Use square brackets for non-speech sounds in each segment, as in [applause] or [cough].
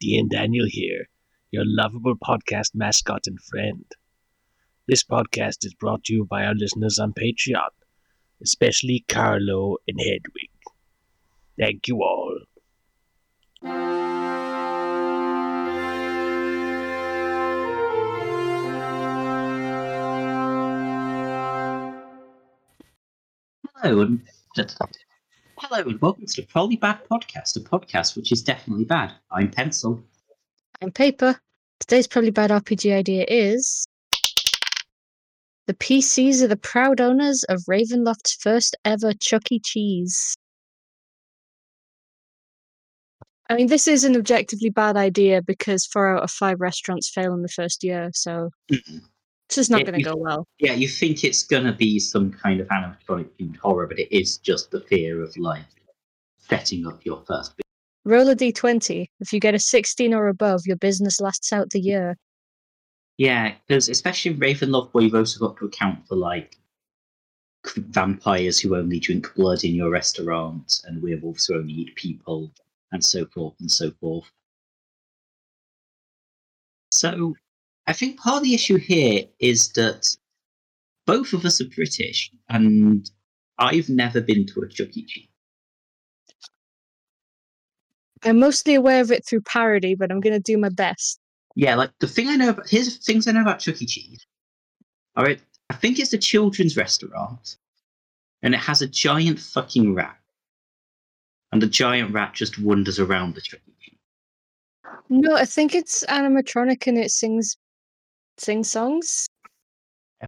Dean Daniel here, your lovable podcast mascot and friend. This podcast is brought to you by our listeners on Patreon, especially Carlo and Hedwig. Thank you all. Hello and hello and welcome to the Probably Bad Podcast, a podcast which is definitely bad. I'm Pencil. and paper. Today's probably bad RPG idea is the PCs are the proud owners of Ravenloft's first ever Chuck E. Cheese. I mean, this is an objectively bad idea because four out of five restaurants fail in the first year, so Mm-mm. It's just not going to go well. Yeah, you think it's gonna be some kind of animatronic themed horror, but it is just the fear of like setting up your first. bit. Roll a d20. If you get a 16 or above, your business lasts out the year. Yeah, because especially in Ravenloft, where you've also got to account for like vampires who only drink blood in your restaurant and werewolves who only eat people, and so forth and so forth. So, I think part of the issue here is that both of us are British, and I've never been to a Chuck E. Cheese. I'm mostly aware of it through parody, but I'm going to do my best. Yeah, like the thing I know about here's the things I know about Chuck E. Cheese. All right, I think it's a children's restaurant, and it has a giant fucking rat, and the giant rat just wanders around the Chuck E. Cheese. No, I think it's animatronic and it sings sings songs. I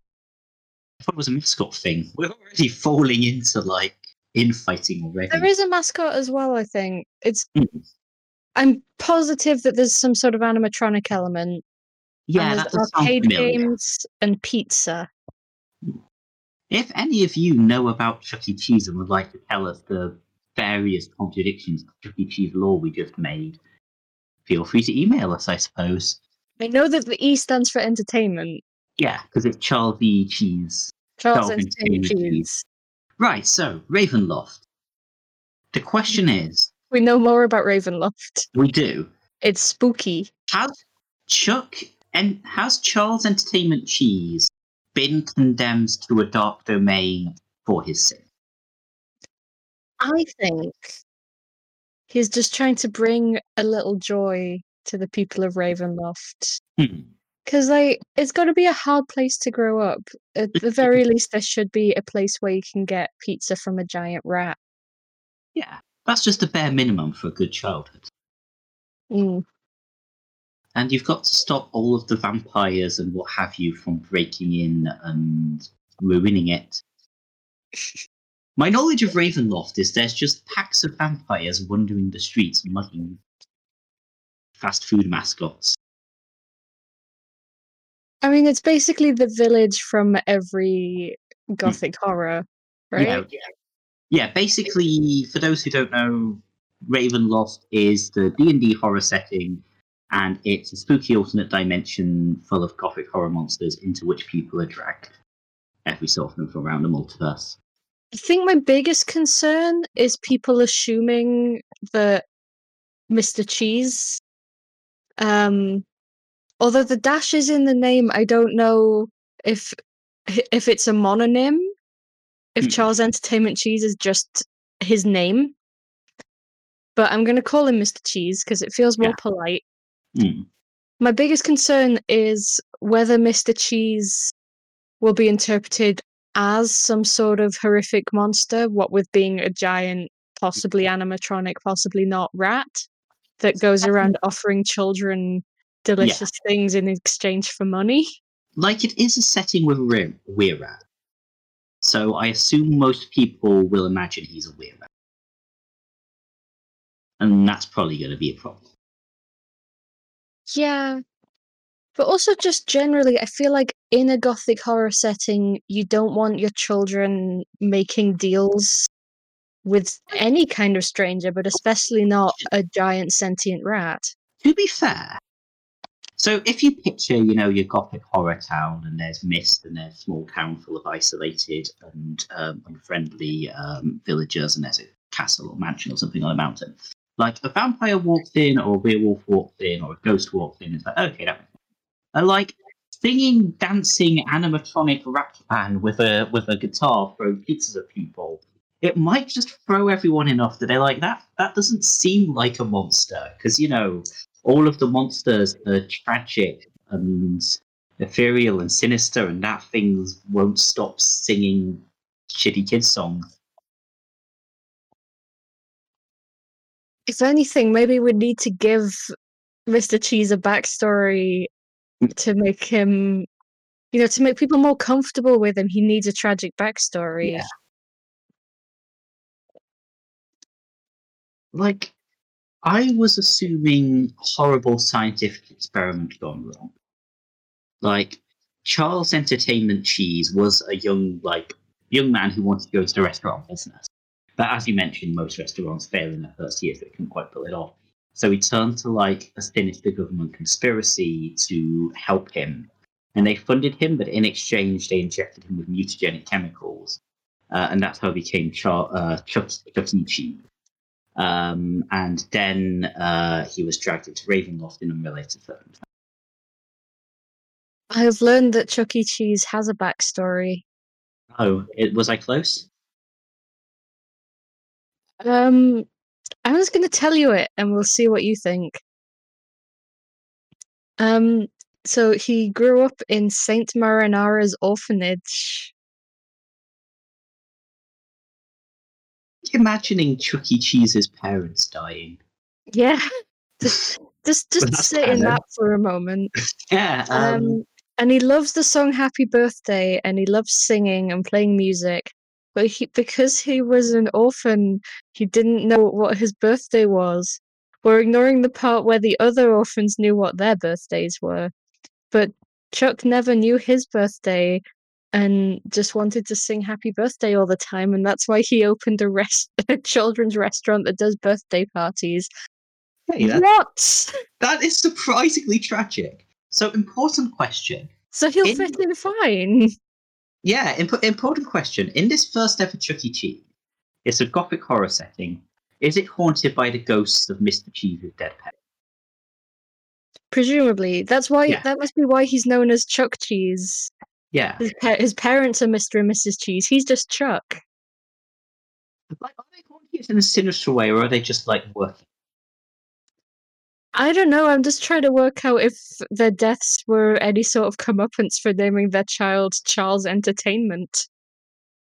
thought it was a mascot thing. We're already falling into like infighting already. There is a mascot as well, I think. It's Hmm. I'm positive that there's some sort of animatronic element. yeah, that arcade games and pizza. If any of you know about Chuck E. Cheese and would like to tell us the various contradictions of Chuck E. Cheese lore we just made, feel free to email us, I suppose. I know that the E stands for entertainment. Yeah, because it's Charles E. Cheese. Charles Charles Entertainment Entertainment Cheese. Right, so Ravenloft. The question is, We know more about Ravenloft. we do. It's spooky. Has Chuck and has Charles Entertainment Cheese been condemned to a dark domain for his sin? I think he's just trying to bring a little joy to the people of Ravenloft. Hmm. Because, like, it's got to be a hard place to grow up. At the very [laughs] least, there should be a place where you can get pizza from a giant rat. Yeah, that's just a bare minimum for a good childhood. Mm. And you've got to stop all of the vampires and what have you from breaking in and ruining it. [laughs] My knowledge of Ravenloft is there's just packs of vampires wandering the streets mugging fast food mascots. I mean, it's basically the village from every hmm. gothic horror, right? Yeah, yeah. Yeah, basically, for those who don't know, Ravenloft is the D&D horror setting, and it's a spooky alternate dimension full of gothic horror monsters into which people are dragged every so often from around the multiverse. I think my biggest concern is people assuming that Mr. Cheese, um, although the dash is in the name, I don't know if if it's a mononym. If Hmm. Charles Entertainment Cheese is just his name, but I'm going to call him Mr. Cheese because it feels more Yeah. polite. Hmm. My biggest concern is whether Mr. Cheese will be interpreted as some sort of horrific monster, what with being a giant, possibly [laughs] animatronic, possibly not rat that goes around offering children delicious things in exchange for money. Like, it is a setting with a wererat. So I assume most people will imagine he's a weir. And that's probably going to be a problem. Yeah. But also, just generally, I feel like in a gothic horror setting, you don't want your children making deals with any kind of stranger, but especially not a giant sentient rat. To be fair, so if you picture, you know, your gothic horror town, and there's mist, and there's a small town full of isolated and um, unfriendly um, villagers, and there's a castle or mansion or something on a mountain. Like a vampire walks in, or a werewolf walks in, or a ghost walks in. It's like okay, that. And like singing, dancing, animatronic rap band with a with a guitar throwing pizzas at people. It might just throw everyone in off that they're like that. That doesn't seem like a monster because you know all of the monsters are tragic and ethereal and sinister, and that thing won't stop singing shitty kids songs. If anything, maybe we need to give Mr. Cheese a backstory to make him, you know, to make people more comfortable with him. He needs a tragic backstory. Yeah. Like, I was assuming horrible scientific experiment gone wrong. Like, Charles Entertainment Cheese was a young, like, young man who wanted to go into the restaurant business. But as you mentioned, most restaurants fail in their first year, so they couldn't quite pull it off. So he turned to like a sinister government conspiracy to help him. And they funded him, but in exchange, they injected him with mutagenic chemicals. Uh, and that's how he became Char- uh, Chuck, Chuck E. Cheese. Um, and then uh, he was dragged into Ravenloft in unrelated circumstances. I have learned that Chuck E. Cheese has a backstory. Oh, it, was I close? Um, I was going to tell you it, and we'll see what you think. Um, so he grew up in Saint Marinara's orphanage. Imagining Chuck E. Cheese's parents dying. Yeah, just [laughs] just just sit in that for a moment. [laughs] Yeah. Um, Um, and he loves the song Happy Birthday and he loves singing and playing music. But he, because he was an orphan, he didn't know what his birthday was. We're ignoring the part where the other orphans knew what their birthdays were. But Chuck never knew his birthday and just wanted to sing happy birthday all the time. And that's why he opened a, rest- [laughs] a children's restaurant that does birthday parties. hey, that, What? [laughs] that is surprisingly tragic. So, important question. So he'll In- fit in fine. [laughs] Yeah, imp- important question. In this first ever Chuck E. Cheese, it's a gothic horror setting. Is it haunted by the ghosts of Mr. Cheese's dead pet? Presumably, that's why Yeah. that must be why he's known as Chuck Cheese. Yeah. His, pa- his parents are Mr. and Mrs. Cheese. He's just Chuck. Like, are they haunted in a sinister way, or are they just like working? I don't know. I'm just trying to work out if their deaths were any sort of comeuppance for naming their child Charles Entertainment.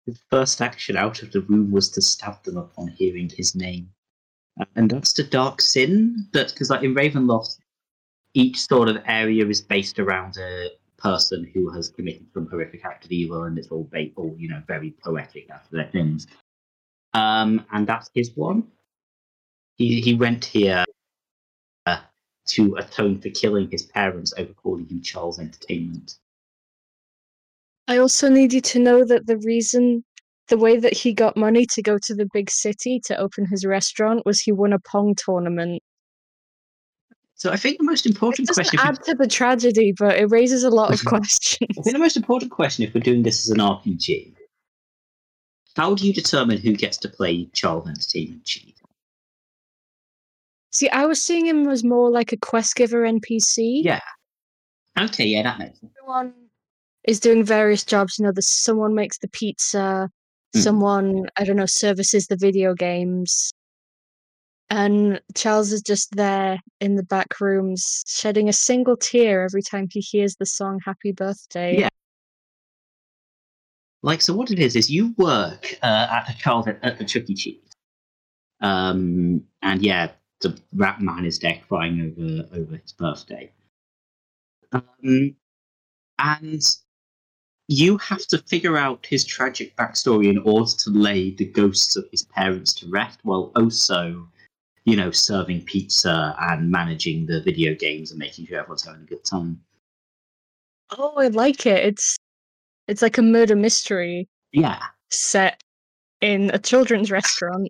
His first action out of the room was to stab them upon hearing his name. And that's the dark sin that, because like in Ravenloft, each sort of area is based around a person who has committed some horrific act of evil, and it's all, all you know, very poetic after their things. Um, and that's his one. He he went here uh, to atone for killing his parents over calling him Charles Entertainment. I also need you to know that the reason, the way that he got money to go to the big city to open his restaurant was he won a Pong tournament. So I think the most important doesn't question. add to the tragedy, but it raises a lot of questions. [laughs] I think the most important question, if we're doing this as an RPG, how do you determine who gets to play Charles Entertainment Cheese? See, I was seeing him as more like a quest giver NPC. Yeah. Okay, yeah, that makes sense. everyone is doing various jobs. You know, there's someone makes the pizza, Mm. someone I don't know services the video games, and Charles is just there in the back rooms, shedding a single tear every time he hears the song "Happy Birthday." Yeah. Like, so what it is is you work uh, at the Charles at the Chuck E. Cheese, um, and yeah, the rap man is there crying over over his birthday, um, and you have to figure out his tragic backstory in order to lay the ghosts of his parents to rest, while also, you know, serving pizza and managing the video games and making sure everyone's having a good time. Oh, I like it. It's it's like a murder mystery Yeah. set in a children's restaurant.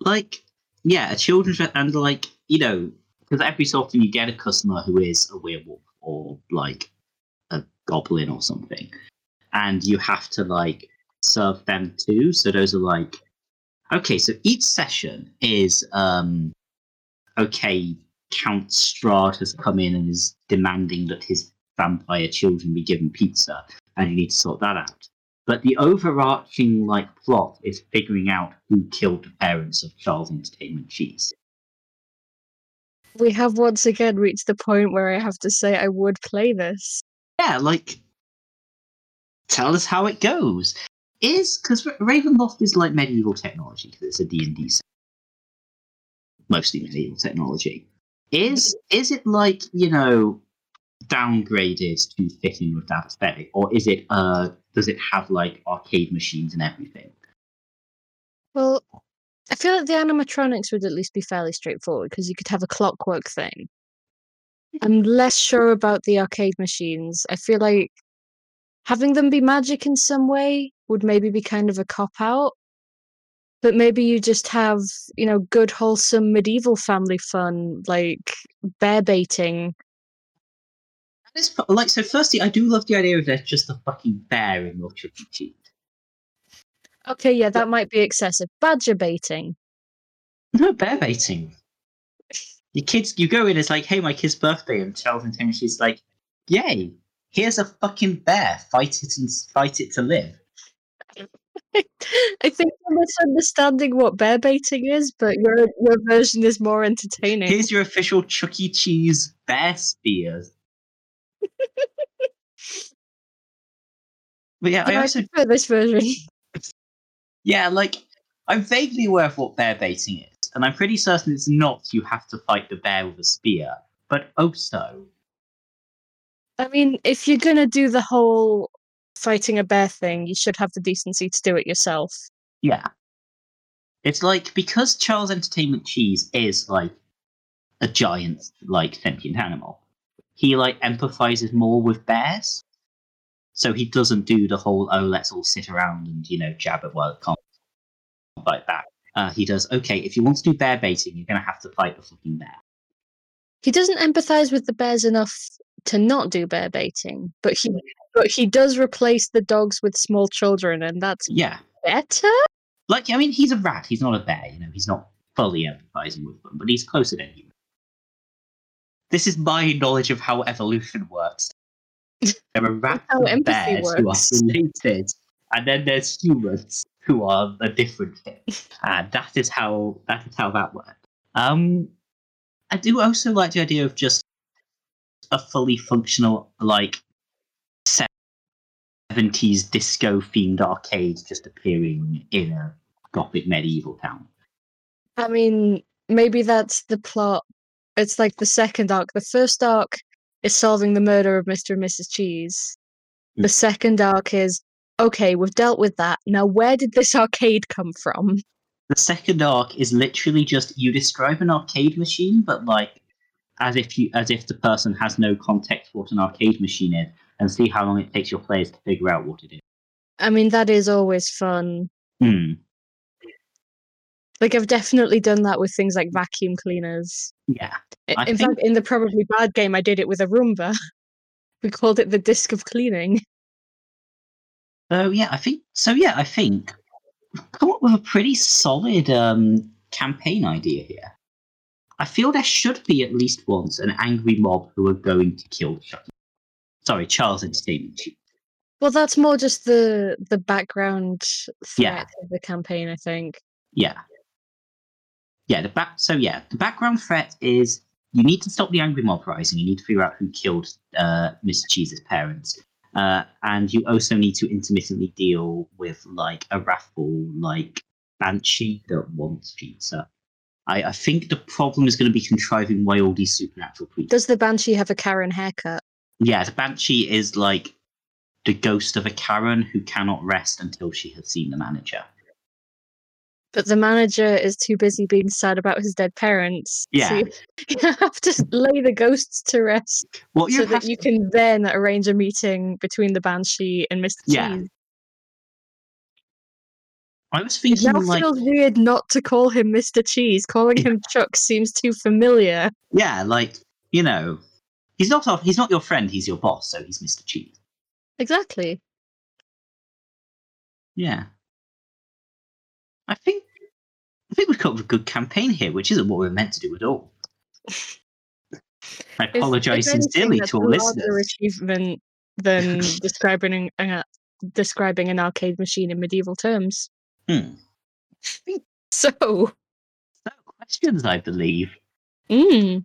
like yeah, a children's re- and like you know because every so often you get a customer who is a werewolf or like a goblin or something, and you have to like serve them too. So those are like Okay, so each session is um, okay. Count Strahd has come in and is demanding that his vampire children be given pizza, and you need to sort that out. But the overarching like plot is figuring out who killed the parents of Charles Entertainment Cheese. We have once again reached the point where I have to say I would play this. Yeah, like tell us how it goes. Is because Ravenloft is like medieval technology because it's a D and D set, mostly medieval technology. Is is it like you know downgraded to fit in with that aesthetic, or is it uh does it have like arcade machines and everything? Well, I feel like the animatronics would at least be fairly straightforward because you could have a clockwork thing. I'm less sure about the arcade machines. I feel like having them be magic in some way would maybe be kind of a cop out. But maybe you just have, you know, good, wholesome medieval family fun, like bear baiting. Like so. Firstly, I do love the idea of there's just a fucking bear in your Chuck E. Cheese. Okay, yeah, that might be excessive. Badger baiting. No bear baiting. Your kids, you go in. It's like, hey, my kid's birthday, and Charles and she's like, yay! Here's a fucking bear. Fight it and fight it to live. [laughs] I think you're misunderstanding what bear baiting is, but your your version is more entertaining. Here's your official Chuck E. Cheese bear spears. But yeah, I Yeah, I also prefer this version. yeah, like I'm vaguely aware of what bear baiting is, and I'm pretty certain it's not you have to fight the bear with a spear, but also I mean, if you're gonna do the whole fighting a bear thing, you should have the decency to do it yourself. Yeah. It's like because Charles Entertainment Cheese is like a giant, like sentient animal, he like empathizes more with bears. So he doesn't do the whole oh let's all sit around and you know jab at while it can't like that. Uh, he does okay if you want to do bear baiting, you're gonna have to fight the fucking bear. He doesn't empathize with the bears enough to not do bear baiting, but he but he does replace the dogs with small children, and that's Yeah, better. like I mean he's a rat, he's not a bear. You know he's not fully empathizing with them, but he's closer than human. This is my knowledge of how evolution works. [laughs] There are rats how and bears who are works. related, and then there's humans who are a different thing, [laughs] and that is how that is how that works. Um, I do also like the idea of just a fully functional like seventies disco themed arcade just appearing in a gothic medieval town. I mean, maybe that's the plot. It's like the second arc. The first arc is solving the murder of Mr. and Mrs. Cheese. The Mm. second arc is okay, we've dealt with that. Now, where did this [laughs] arcade come from? The second arc is literally just you describe an arcade machine, but like as if you as if the person has no context for what an arcade machine is, and see how long it takes your players to figure out what it is. I mean, that is always fun. Hmm. Like, I've definitely done that with things like vacuum cleaners. Yeah. I In think- fact, in the Probably Bad game, I did it with a Roomba. [laughs] We called it the disc of cleaning. So yeah, I think so. Yeah, I think we've come up with a pretty solid um, campaign idea here. I feel there should be at least once an angry mob who are going to kill Chucky. Sorry, Charles Entertainment. Chief. Well, that's more just the the background Yeah. threat of the campaign, I think. Yeah. Yeah, the back so yeah, the background threat is you need to stop the angry mob rising, you need to figure out who killed uh Mr. Cheese's parents. Uh, and you also need to intermittently deal with like a wrathful like banshee that wants pizza. I, I think the problem is going to be contriving why all these supernatural creatures. Does the Banshee have a Karen haircut? Yeah, the banshee is like the ghost of a Karen who cannot rest until she has seen the manager. But the manager is too busy being sad about his dead parents. So Yeah. you, [laughs] you have to lay the ghosts to rest you so that to- you can then arrange a meeting between the Banshee and Mr. Yeah, Cheese. I was It thinking now like feels weird not to call him Mr. Cheese. Calling him Chuck seems too familiar. Yeah, like you know, he's not our, he's not your friend. He's your boss, so he's Mister Cheese. Exactly. Yeah, I think I think we've got a good campaign here, which isn't what we're meant to do at all. I apologise sincerely to all listeners. achievement than [laughs] describing an, uh, describing an arcade machine in medieval terms. Hmm. [laughs] So, So, questions, I believe. mm,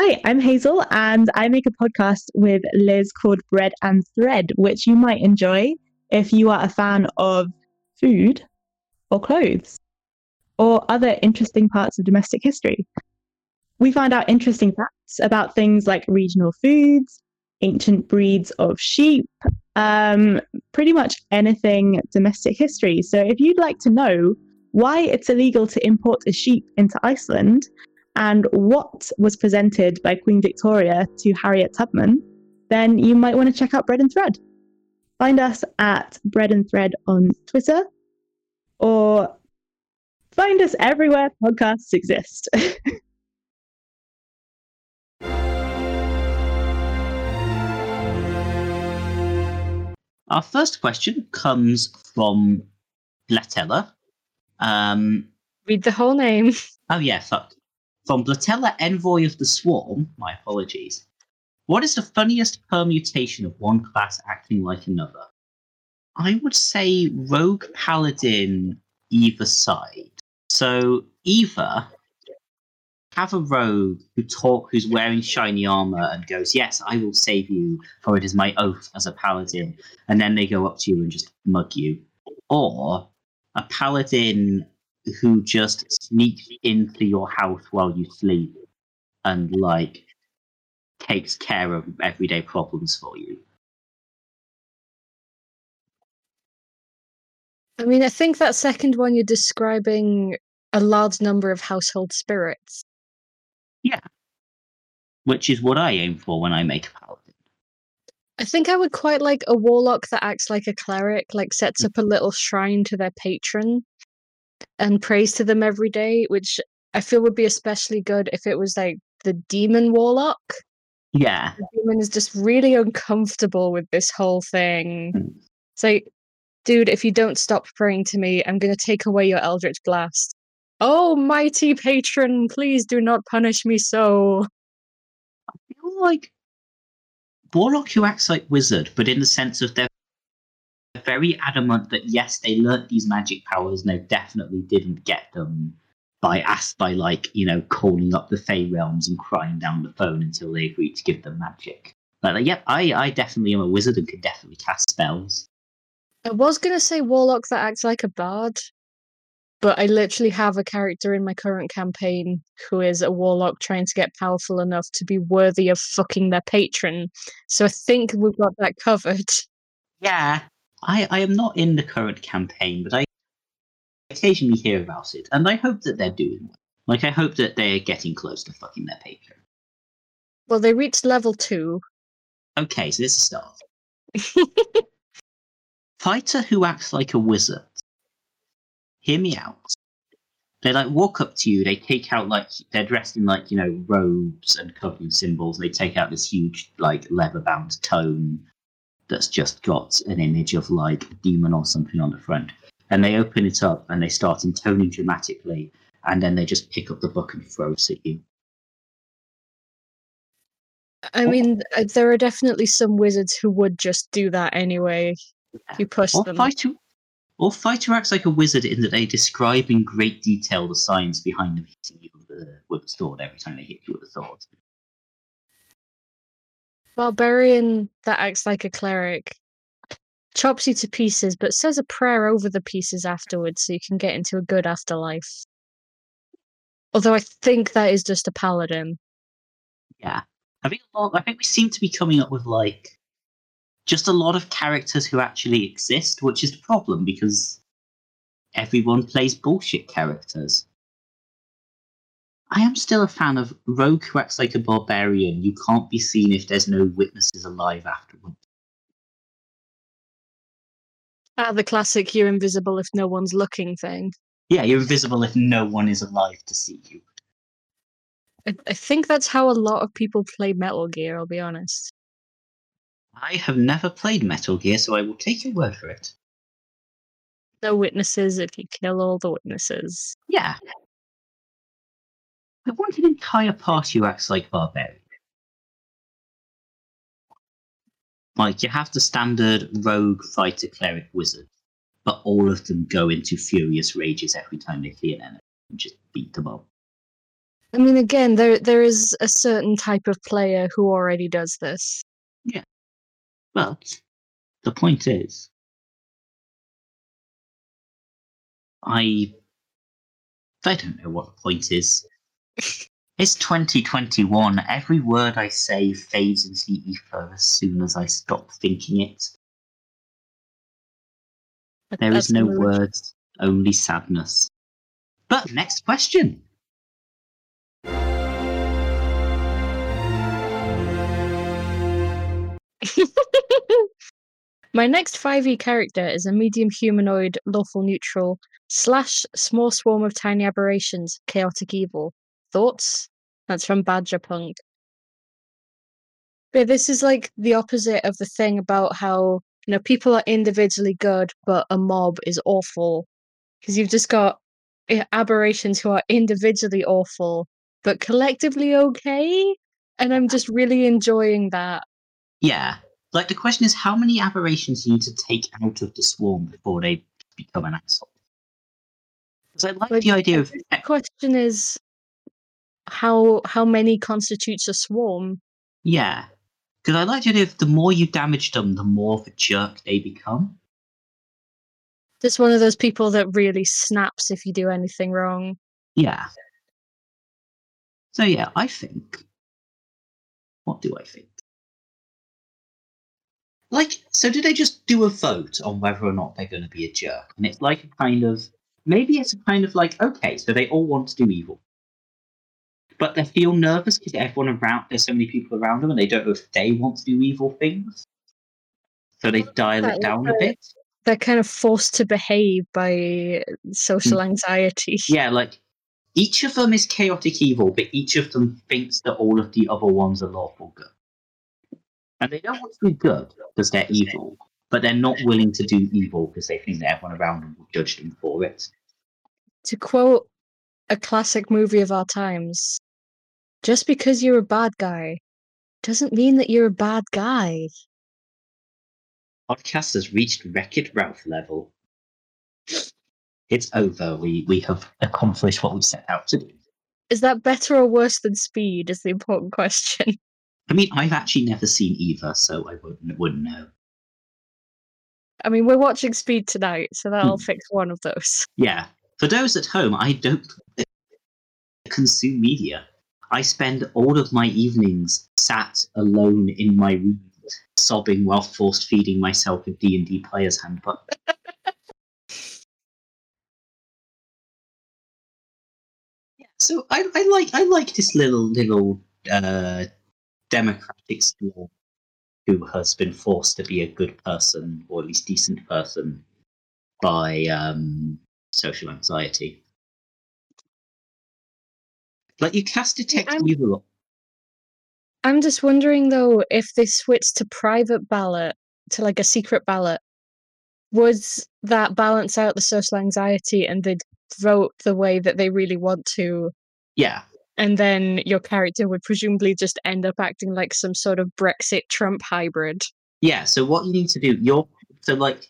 Hi, I'm Hazel, and I make a podcast with Liz called Bread and Thread, which you might enjoy if you are a fan of food or clothes or other interesting parts of domestic history. We find out interesting facts about things like regional foods, ancient breeds of sheep, um, pretty much anything domestic history. So if you'd like to know why it's illegal to import a sheep into Iceland, and what was presented by Queen Victoria to Harriet Tubman, then you might want to check out Bread and Thread. Find us at Bread and Thread on Twitter or find us everywhere podcasts exist. [laughs] Our first question comes from Blatella. Um, read the whole name. oh, yeah, fuck. From Blatella, Envoy of the Swarm, my apologies. What is the funniest permutation of one class acting like another? I would say Rogue Paladin either side. So either have a rogue who talk who's wearing shiny armor and goes, Yes, I will save you, for it is my oath as a paladin, and then they go up to you and just mug you. Or a paladin who just sneaks into your house while you sleep and like takes care of everyday problems for you. I mean, I think that second one you're describing a large number of household spirits. Yeah. Which is what I aim for when I make a paladin. I think I would quite like a warlock that acts like a cleric, like sets up a little shrine to their patron and prays to them every day, which I feel would be especially good if it was like the demon warlock. Yeah. The demon is just really uncomfortable with this whole thing. Mm. It's like, dude, if you don't stop praying to me, I'm going to take away your Eldritch Blast. Oh, mighty patron, please do not punish me so. I feel like Warlock who acts like wizard, but in the sense of they're very adamant that yes, they learnt these magic powers and they definitely didn't get them by asked by like, you know, calling up the Fey realms and crying down the phone until they agreed to give them magic. But like, yep, I, I definitely am a wizard and can definitely cast spells. I was going to say warlock that acts like a bard, but I literally have a character in my current campaign who is a warlock trying to get powerful enough to be worthy of fucking their patron. So I think we've got that covered. Yeah. I, I am not in the current campaign, but I occasionally hear about it, and I hope that they're doing well. Like I hope that they're getting close to fucking their paper. Well, they reached level two. Okay, so this is a start. [laughs] Fighter who acts like a wizard. Hear me out. They like walk up to you. They take out like they're dressed in like you know robes and covered in symbols. They take out this huge like leather bound tome that's just got an image of like a demon or something on the front. And they open it up and they start intoning dramatically, and then they just pick up the book and throw it at you. I mean, uh, there are definitely some wizards who would just do that anyway. You push Or them. fighter, or fighter acts like a wizard in that they describe in great detail the science behind them hitting you with the, with the sword every time they hit you with the sword. Barbarian that acts like a cleric chops you to pieces, but says a prayer over the pieces afterwards so you can get into a good afterlife. Although I think that is just a paladin. Yeah, I think lot, I think we seem to be coming up with like just a lot of characters who actually exist, which is the problem because everyone plays bullshit characters. I am still a fan of Rogue who acts like a barbarian. You can't be seen if there's no witnesses alive afterwards. Ah, the classic you're invisible if no one's looking thing. Yeah, you're invisible if no one is alive to see you. I, I think that's how a lot of people play Metal Gear, I'll be honest. I have never played Metal Gear, so I will take your word for it. No witnesses if you kill all the witnesses. Yeah. I want an entire party who acts like barbarian. Like you have the standard rogue fighter cleric wizard, but all of them go into furious rages every time they see an enemy and just beat them up. I mean, again, there there is a certain type of player who already does this. Yeah. But the point is, I I don't know what the point is. It's 2021. Every word I say fades into the ether as soon as I stop thinking it. There is no mood. words, only sadness. But next question. [laughs] My next 5e character is a medium humanoid, lawful neutral, slash small swarm of tiny aberrations, chaotic evil. Thoughts? That's from Badger Punk. But this is like the opposite of the thing about how, you know, people are individually good, but a mob is awful. Because you've just got eh, aberrations who are individually awful, but collectively okay. And I'm just really enjoying that. Yeah. Like the question is how many aberrations do you need to take out of the swarm before they become an asshole? Because I like Like, the idea of The question is how how many constitutes a swarm? Yeah. Because I like idea of the more you damage them, the more of a jerk they become. Just one of those people that really snaps if you do anything wrong. Yeah. So yeah, I think. What do I think? Like, so do they just do a vote on whether or not they're going to be a jerk? And it's like a kind of maybe it's a kind of like okay, so they all want to do evil, but they feel nervous because everyone around there's so many people around them, and they don't know if they want to do evil things. So they dial it down a bit. They're kind of forced to behave by social mm. anxiety. Yeah, like each of them is chaotic evil, but each of them thinks that all of the other ones are lawful good. And they don't want to do good because they're evil, but they're not willing to do evil because they think that everyone around them will judge them for it. To quote a classic movie of our times, just because you're a bad guy doesn't mean that you're a bad guy. Podcast has reached Wreck-It Ralph level. It's over. We we have accomplished what we set out to do. Is that better or worse than speed? Is the important question. [laughs] I mean, I've actually never seen either, so I wouldn't wouldn't know. I mean, we're watching Speed tonight, so that'll Hmm. fix one of those. Yeah. For those at home, I don't consume media. I spend all of my evenings sat alone in my room, sobbing while forced feeding myself a D and D player's handbook. [laughs] yeah, so I, I like I like this little little uh, democratic school who has been forced to be a good person or at least decent person by um, social anxiety. Like you cast detect I'm- evil. I'm just wondering though if they switched to private ballot to like a secret ballot, would that balance out the social anxiety and they'd vote the way that they really want to, Yeah, and then your character would presumably just end up acting like some sort of Brexit Trump hybrid. yeah. So what you need to do, you're so like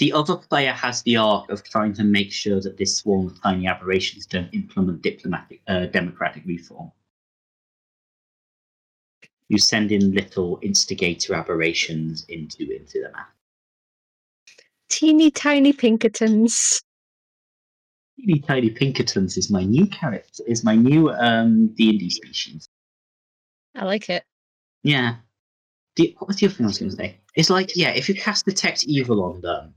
the other player has the arc of trying to make sure that this swarm of tiny aberrations don't implement diplomatic, uh, democratic reform. You send in little instigator aberrations into into the map. Teeny tiny Pinkertons. Teeny Tiny Pinkertons is my new character. Is my new um D and D species. I like it. Yeah. The, what was the other thing I was going to say? It's like, yeah, if you cast Detect Evil on them,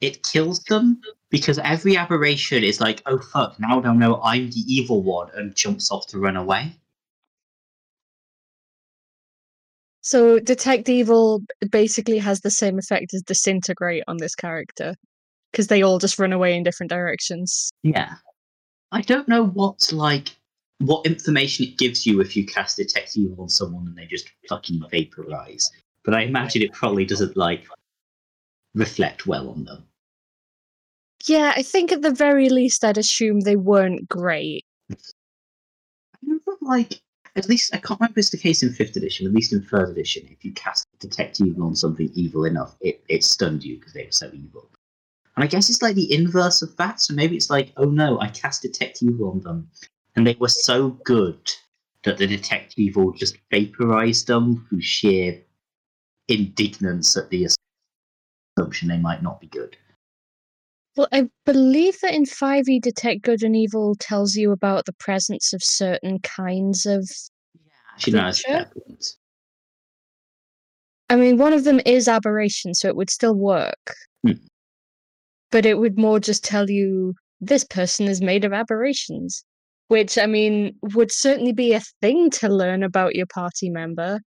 it kills them because every aberration is like, oh fuck, now they'll know I'm the evil one and jumps off to run away. So Detect Evil basically has the same effect as Disintegrate on this character. Because they all just run away in different directions. Yeah. I don't know what, like, what information it gives you if you cast Detect Evil on someone and they just fucking vaporize. But I imagine it probably doesn't, like, reflect well on them. Yeah, I think at the very least, I'd assume they weren't great. I remember, like, at least, I can't remember if it's the case in 5th edition, at least in 3rd edition, if you cast Detect Evil on something evil enough, it, it stunned you because they were so evil. And I guess it's like the inverse of that, so maybe it's like, oh no, I cast Detect Evil on them, and they were so good that the Detect Evil just vaporized them through sheer indignance at the assumption they might not be good. Well, I believe that in 5e, Detect Good and Evil tells you about the presence of certain kinds of. Actually, no, that's a Creature? fair point. I mean, one of them is aberration, so it would still work. Hmm. But it would more just tell you this person is made of aberrations, which, I mean, would certainly be a thing to learn about your party member.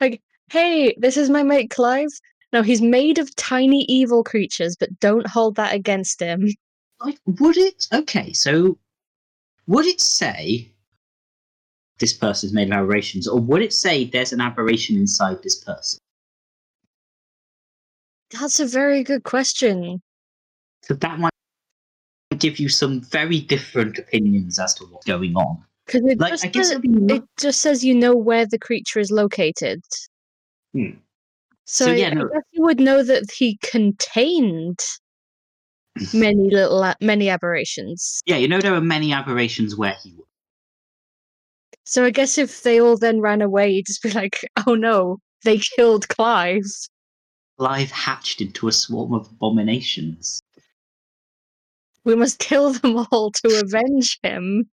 Like, hey, this is my mate Clive. No, he's made of tiny evil creatures, but don't hold that against him. Like, would it? Okay, so would it say this person's made of aberrations, or would it say there's an aberration inside this person? That's a very good question. So that might give you some very different opinions as to what's going on. Because it, Like, just I guess says- it'd it just says you know where the creature is located. Hmm. So, So, yeah, I no- guess you would know that he contained [laughs] many little uh, many aberrations. yeah, you know there are many aberrations where he was. So I guess if they all then ran away, you'd just be like, [laughs] "Oh no, they killed Clive." Clive hatched into a swarm of abominations. We must kill them all to avenge him.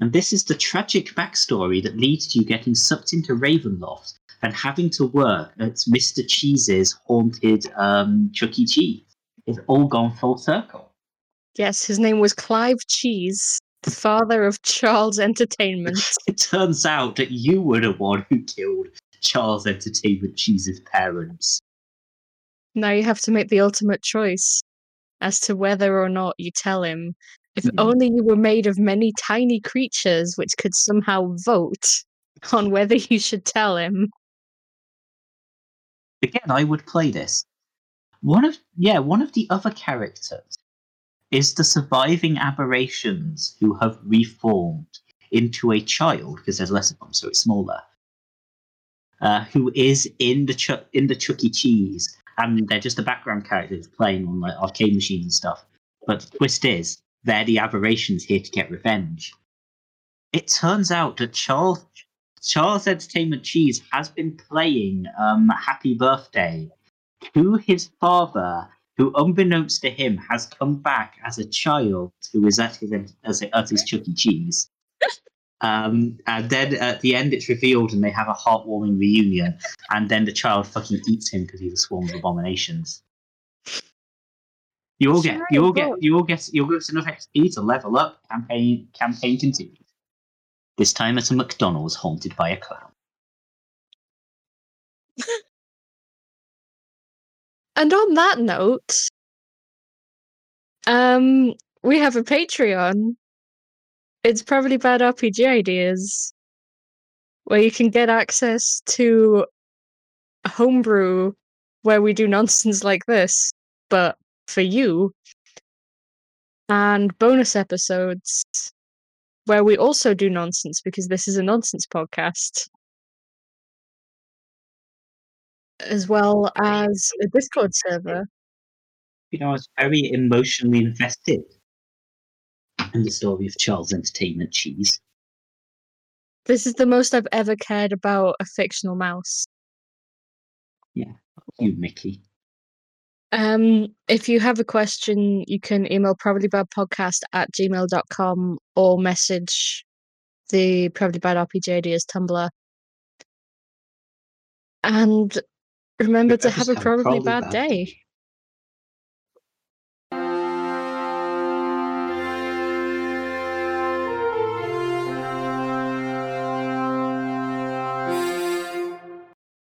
And this is the tragic backstory that leads to you getting sucked into Ravenloft and having to work at Mr. Cheese's haunted um, Chuck E. Cheese. It's all gone full circle. Yes, his name was Clive Cheese, the father of Charles Entertainment. [laughs] It turns out that you were the one who killed Charles Entertainment Cheese's parents. now you have to make the ultimate choice as to whether or not you tell him. If only you were made of many tiny creatures which could somehow vote on whether you should tell him. Again, I would play this. One of yeah, one of the other characters is the surviving aberrations who have reformed into a child because there's less of them, so it's smaller. Uh, who is in the Chuck in the Chuck E. Cheese, and they're just the background characters playing on like arcade machines and stuff. But the twist is they're the aberrations here to get revenge. It turns out that Charles Charles Entertainment Cheese has been playing um, Happy Birthday to his father, who, unbeknownst to him, has come back as a child who is at his, as at his Chuck E. Cheese. [laughs] Um, and then at the end, it's revealed, and they have a heartwarming reunion. And then the child fucking eats him because he's a swarm of abominations. You all get, you all get, you all get, you'll get enough XP to level up. Campaign, campaign continues. This time at a McDonald's haunted by a clown. [laughs] And on that note, um, we have a Patreon. It's probably bad RPG ideas, where you can get access to homebrew where we do nonsense like this, but for you, and bonus episodes where we also do nonsense because this is a nonsense podcast. As well as a Discord server. you know, I was very emotionally invested in the story of Charles Entertainment Cheese. This is the most I've ever cared about a fictional mouse. Yeah, you, Mickey. Um, if you have a question, you can email probablybadpodcast at gmail.com or message the Probably Bad Tumblr. And remember to have a have a probably probably bad bad day.